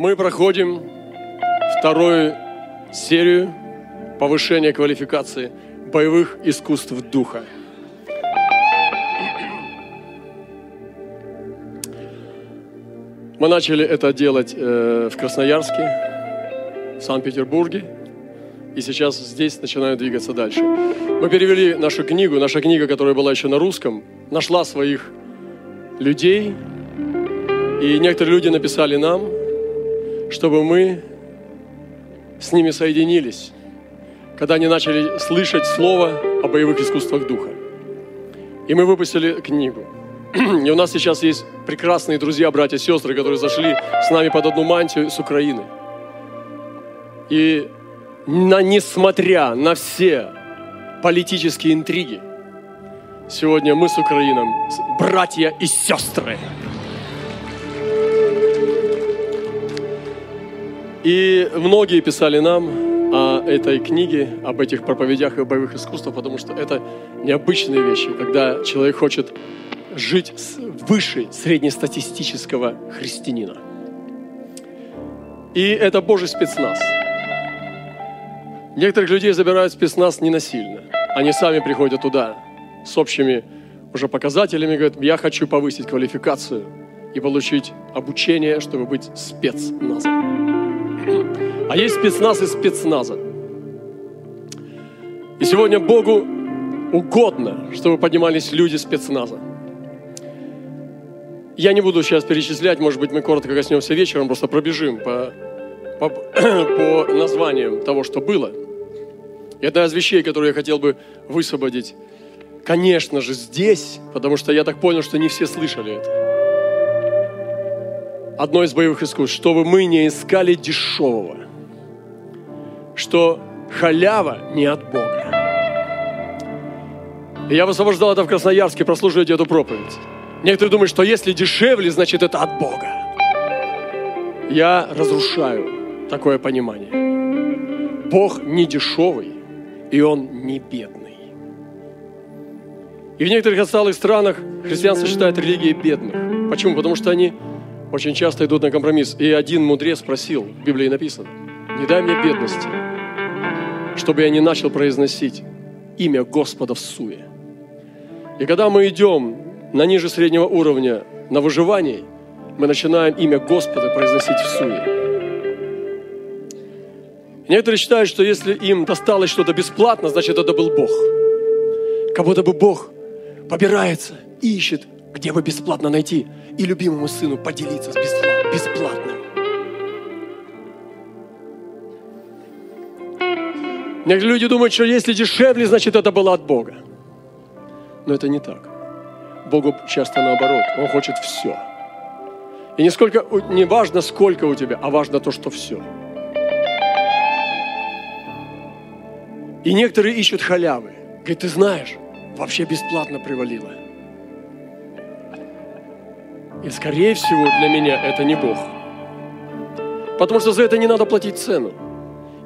Мы проходим вторую серию повышения квалификации боевых искусств духа. Мы начали это делать э, в Красноярске, в Санкт-Петербурге, и сейчас здесь начинаю двигаться дальше. Мы перевели нашу книгу, наша книга, которая была еще на русском, нашла своих людей, и некоторые люди написали нам, чтобы мы с ними соединились, когда они начали слышать слово о боевых искусствах духа. И мы выпустили книгу. И у нас сейчас есть прекрасные друзья, братья, сестры, которые зашли с нами под одну мантию с Украины. И на, несмотря на все политические интриги, сегодня мы с Украиной братья и сестры. И многие писали нам о этой книге, об этих проповедях и боевых искусствах, потому что это необычные вещи, когда человек хочет жить выше среднестатистического христианина. И это Божий спецназ. Некоторых людей забирают спецназ не насильно. Они сами приходят туда с общими уже показателями, говорят, я хочу повысить квалификацию и получить обучение, чтобы быть спецназом. А есть спецназ из спецназа. И сегодня Богу угодно, чтобы поднимались люди спецназа. Я не буду сейчас перечислять, может быть, мы коротко коснемся вечером, просто пробежим по, по, по названиям того, что было. И одна из вещей, которую я хотел бы высвободить, конечно же, здесь, потому что я так понял, что не все слышали это. Одно из боевых искусств, чтобы мы не искали дешевого, что халява не от Бога. И я высвобождал это в Красноярске, прослушивайте эту проповедь. Некоторые думают, что если дешевле, значит это от Бога. Я разрушаю такое понимание. Бог не дешевый, и Он не бедный. И в некоторых отсталых странах христианство считает религией бедных. Почему? Потому что они очень часто идут на компромисс. И один мудрец спросил, в Библии написано, не дай мне бедности, чтобы я не начал произносить имя Господа в суе. И когда мы идем на ниже среднего уровня на выживании, мы начинаем имя Господа произносить в суе. Некоторые считают, что если им досталось что-то бесплатно, значит это был Бог. Как будто бы Бог побирается ищет, где бы бесплатно найти и любимому сыну поделиться с бесплатным. Некоторые люди думают, что если дешевле, значит это было от Бога. Но это не так. Богу часто наоборот. Он хочет все. И не, сколько, не важно, сколько у тебя, а важно то, что все. И некоторые ищут халявы. Говорит, ты знаешь, вообще бесплатно привалило. И скорее всего для меня это не Бог. Потому что за это не надо платить цену.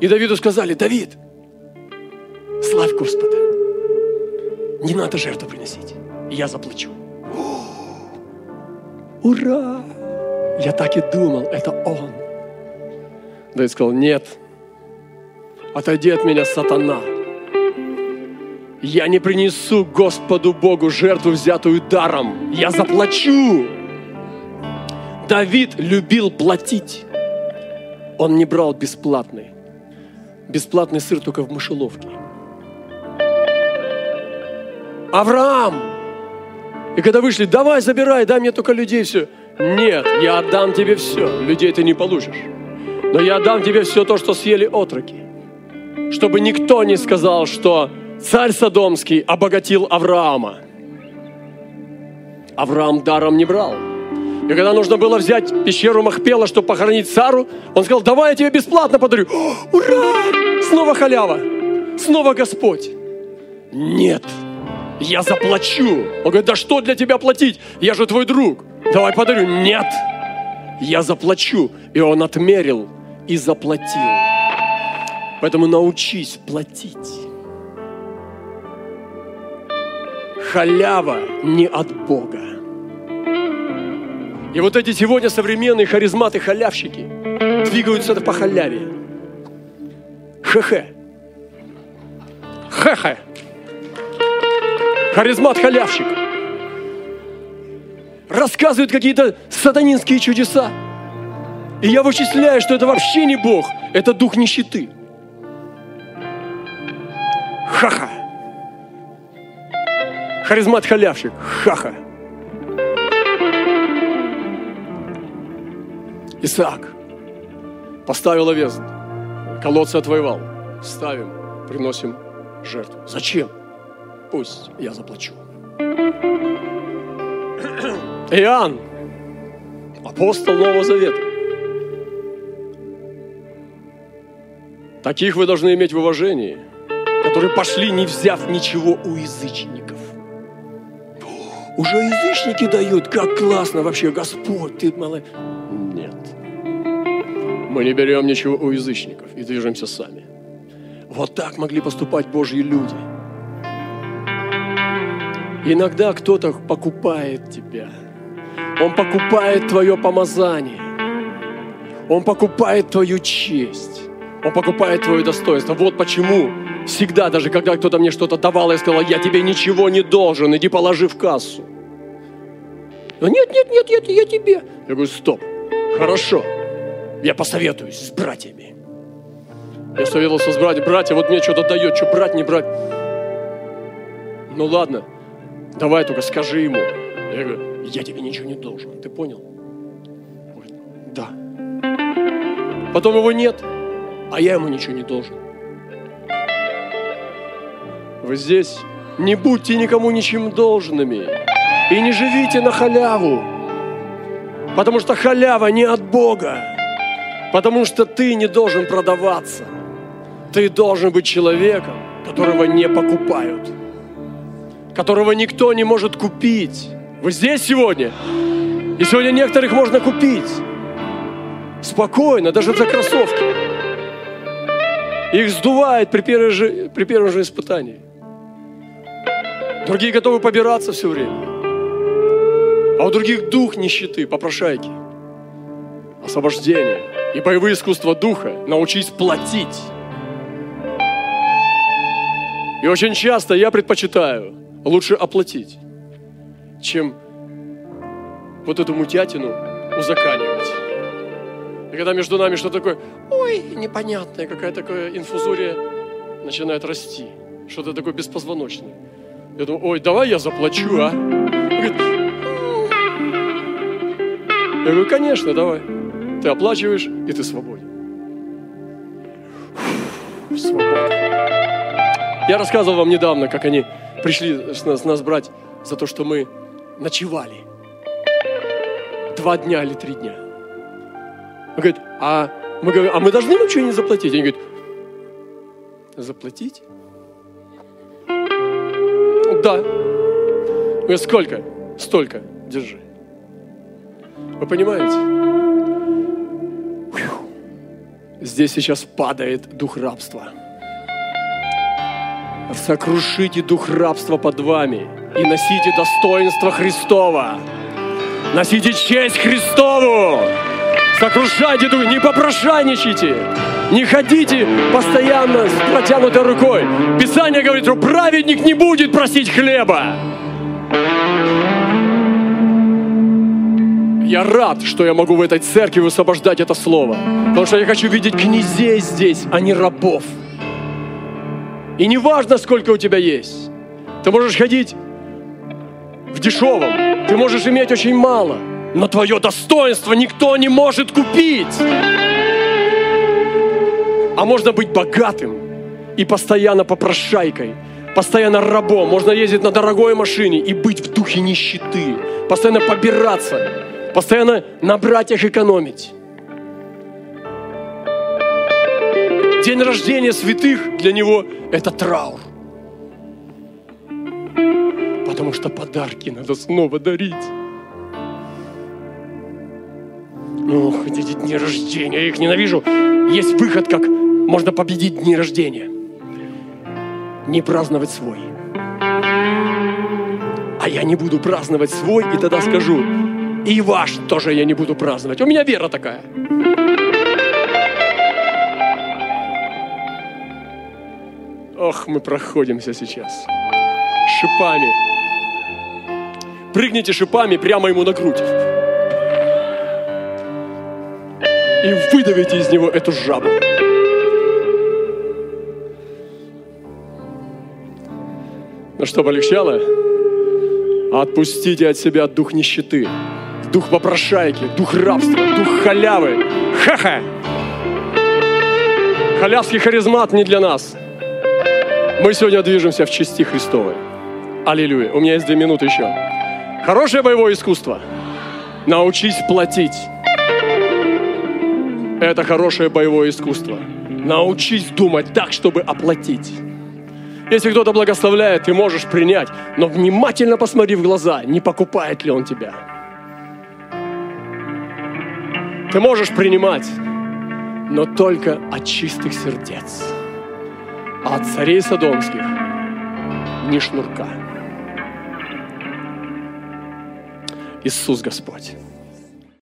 И Давиду сказали, Давид, славь Господа. Не надо жертву приносить я заплачу. Ура! Я так и думал, это он. Давид сказал, нет, отойди от меня, сатана. Я не принесу Господу Богу жертву, взятую даром. Я заплачу. Давид любил платить. Он не брал бесплатный. Бесплатный сыр только в мышеловке. Авраам и когда вышли, давай, забирай, дай мне только людей все. Нет, я отдам тебе все. Людей ты не получишь. Но я отдам тебе все то, что съели отроки. Чтобы никто не сказал, что царь Содомский обогатил Авраама. Авраам даром не брал. И когда нужно было взять пещеру Махпела, чтобы похоронить Сару, он сказал, давай я тебе бесплатно подарю. Ура! Снова халява. Снова Господь. Нет я заплачу. Он говорит, да что для тебя платить? Я же твой друг. Давай подарю. Нет, я заплачу. И он отмерил и заплатил. Поэтому научись платить. Халява не от Бога. И вот эти сегодня современные харизматы, халявщики двигаются по халяве. Хе-хе. Хе-хе. Харизмат халявщик. Рассказывает какие-то сатанинские чудеса. И я вычисляю, что это вообще не Бог, это дух нищеты. Ха-ха. Харизмат халявщик. Ха-ха. Исаак поставил овес, колодцы отвоевал. Ставим, приносим жертву. Зачем? Пусть я заплачу. Иоанн, апостол Нового Завета. Таких вы должны иметь в уважении, которые пошли, не взяв ничего у язычников. Уже язычники дают, как классно вообще, Господь, ты молодец. Нет. Мы не берем ничего у язычников и движемся сами. Вот так могли поступать Божьи люди. Иногда кто-то покупает тебя. Он покупает твое помазание. Он покупает твою честь. Он покупает твое достоинство. Вот почему всегда, даже когда кто-то мне что-то давал, я сказал, я тебе ничего не должен, иди положи в кассу. Нет, нет, нет, я, я тебе. Я говорю, стоп, хорошо, я посоветуюсь с братьями. Я советовался с братьями, братья, вот мне что-то дает, что брать, не брать. Ну ладно, давай только скажи ему. Я говорю, я тебе ничего не должен, ты понял? Он говорит, да. Потом его нет, а я ему ничего не должен. Вы здесь не будьте никому ничем должными. И не живите на халяву. Потому что халява не от Бога. Потому что ты не должен продаваться. Ты должен быть человеком, которого не покупают. Которого никто не может купить. Вы здесь сегодня? И сегодня некоторых можно купить. Спокойно, даже за кроссовки. Их сдувает при, первой же, при первом же испытании. Другие готовы побираться все время. А у других дух нищеты, попрошайки. Освобождение и боевые искусства духа научись платить. И очень часто я предпочитаю лучше оплатить, чем вот эту мутятину узаканивать. И когда между нами что-то такое, ой, непонятное, какая такая инфузория начинает расти, что-то такое беспозвоночное. Я думаю, ой, давай я заплачу, а? Я говорю, конечно, давай. Ты оплачиваешь, и ты свободен. Свобода. Я рассказывал вам недавно, как они пришли с нас, нас брать за то, что мы ночевали. Два дня или три дня. Он говорит, а мы говорим, а мы должны ничего не заплатить? Они говорят, заплатить? Да. Говорит, сколько? Столько. Держи. Вы понимаете? Здесь сейчас падает дух рабства. Сокрушите дух рабства под вами и носите достоинство Христова. Носите честь Христову. Сокрушайте дух, не попрошайничайте. Не ходите постоянно с протянутой рукой. Писание говорит, что праведник не будет просить хлеба. Я рад, что я могу в этой церкви высвобождать это слово. Потому что я хочу видеть князей здесь, а не рабов. И не важно, сколько у тебя есть. Ты можешь ходить в дешевом. Ты можешь иметь очень мало. Но твое достоинство никто не может купить. А можно быть богатым и постоянно попрошайкой, постоянно рабом. Можно ездить на дорогой машине и быть в духе нищеты, постоянно побираться, постоянно на братьях экономить. День рождения святых для него – это траур. Потому что подарки надо снова дарить. Ох, эти дни рождения, я их ненавижу. Есть выход, как можно победить дни рождения. Не праздновать свой. А я не буду праздновать свой, и тогда скажу, И ваш тоже я не буду праздновать. У меня вера такая. Ох, мы проходимся сейчас. Шипами. Прыгните шипами прямо ему на грудь. И выдавите из него эту жабу. Ну что, полегчало? Отпустите от себя дух нищеты, дух попрошайки, дух рабства, дух халявы. Ха-ха! Халявский харизмат не для нас. Мы сегодня движемся в части Христовой. Аллилуйя. У меня есть две минуты еще. Хорошее боевое искусство. Научись платить. Это хорошее боевое искусство. Научись думать так, чтобы оплатить. Если кто-то благословляет, ты можешь принять, но внимательно посмотри в глаза, не покупает ли он тебя. Ты можешь принимать, но только от чистых сердец. А от царей содомских ни шнурка. Иисус Господь.